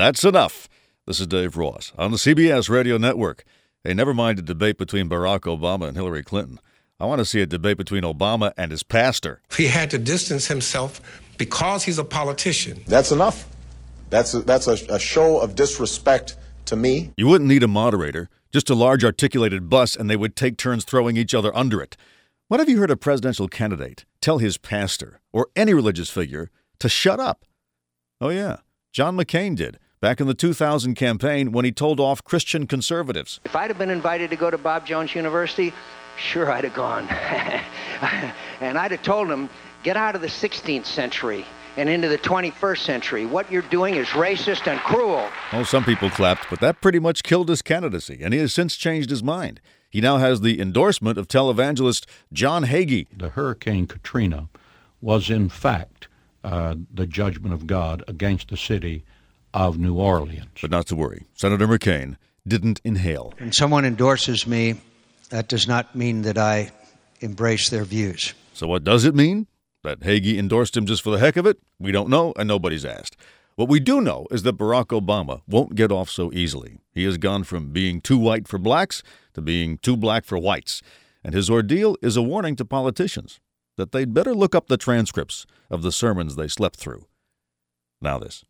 That's enough. This is Dave Ross on the CBS Radio Network. Hey, never mind a debate between Barack Obama and Hillary Clinton. I want to see a debate between Obama and his pastor. He had to distance himself because he's a politician. That's enough. That's a, that's a, a show of disrespect to me. You wouldn't need a moderator, just a large articulated bus, and they would take turns throwing each other under it. What have you heard a presidential candidate tell his pastor or any religious figure to shut up? Oh, yeah, John McCain did back in the 2000 campaign when he told off Christian conservatives. If I'd have been invited to go to Bob Jones University, sure I'd have gone. and I'd have told him, get out of the 16th century and into the 21st century. What you're doing is racist and cruel. Oh, some people clapped, but that pretty much killed his candidacy, and he has since changed his mind. He now has the endorsement of televangelist John Hagee. The Hurricane Katrina was, in fact, uh, the judgment of God against the city of New Orleans. But not to worry, Senator McCain didn't inhale. When someone endorses me, that does not mean that I embrace their views. So, what does it mean? That Hagee endorsed him just for the heck of it? We don't know, and nobody's asked. What we do know is that Barack Obama won't get off so easily. He has gone from being too white for blacks to being too black for whites. And his ordeal is a warning to politicians that they'd better look up the transcripts of the sermons they slept through. Now, this.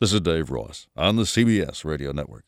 This is Dave Ross on the CBS Radio Network.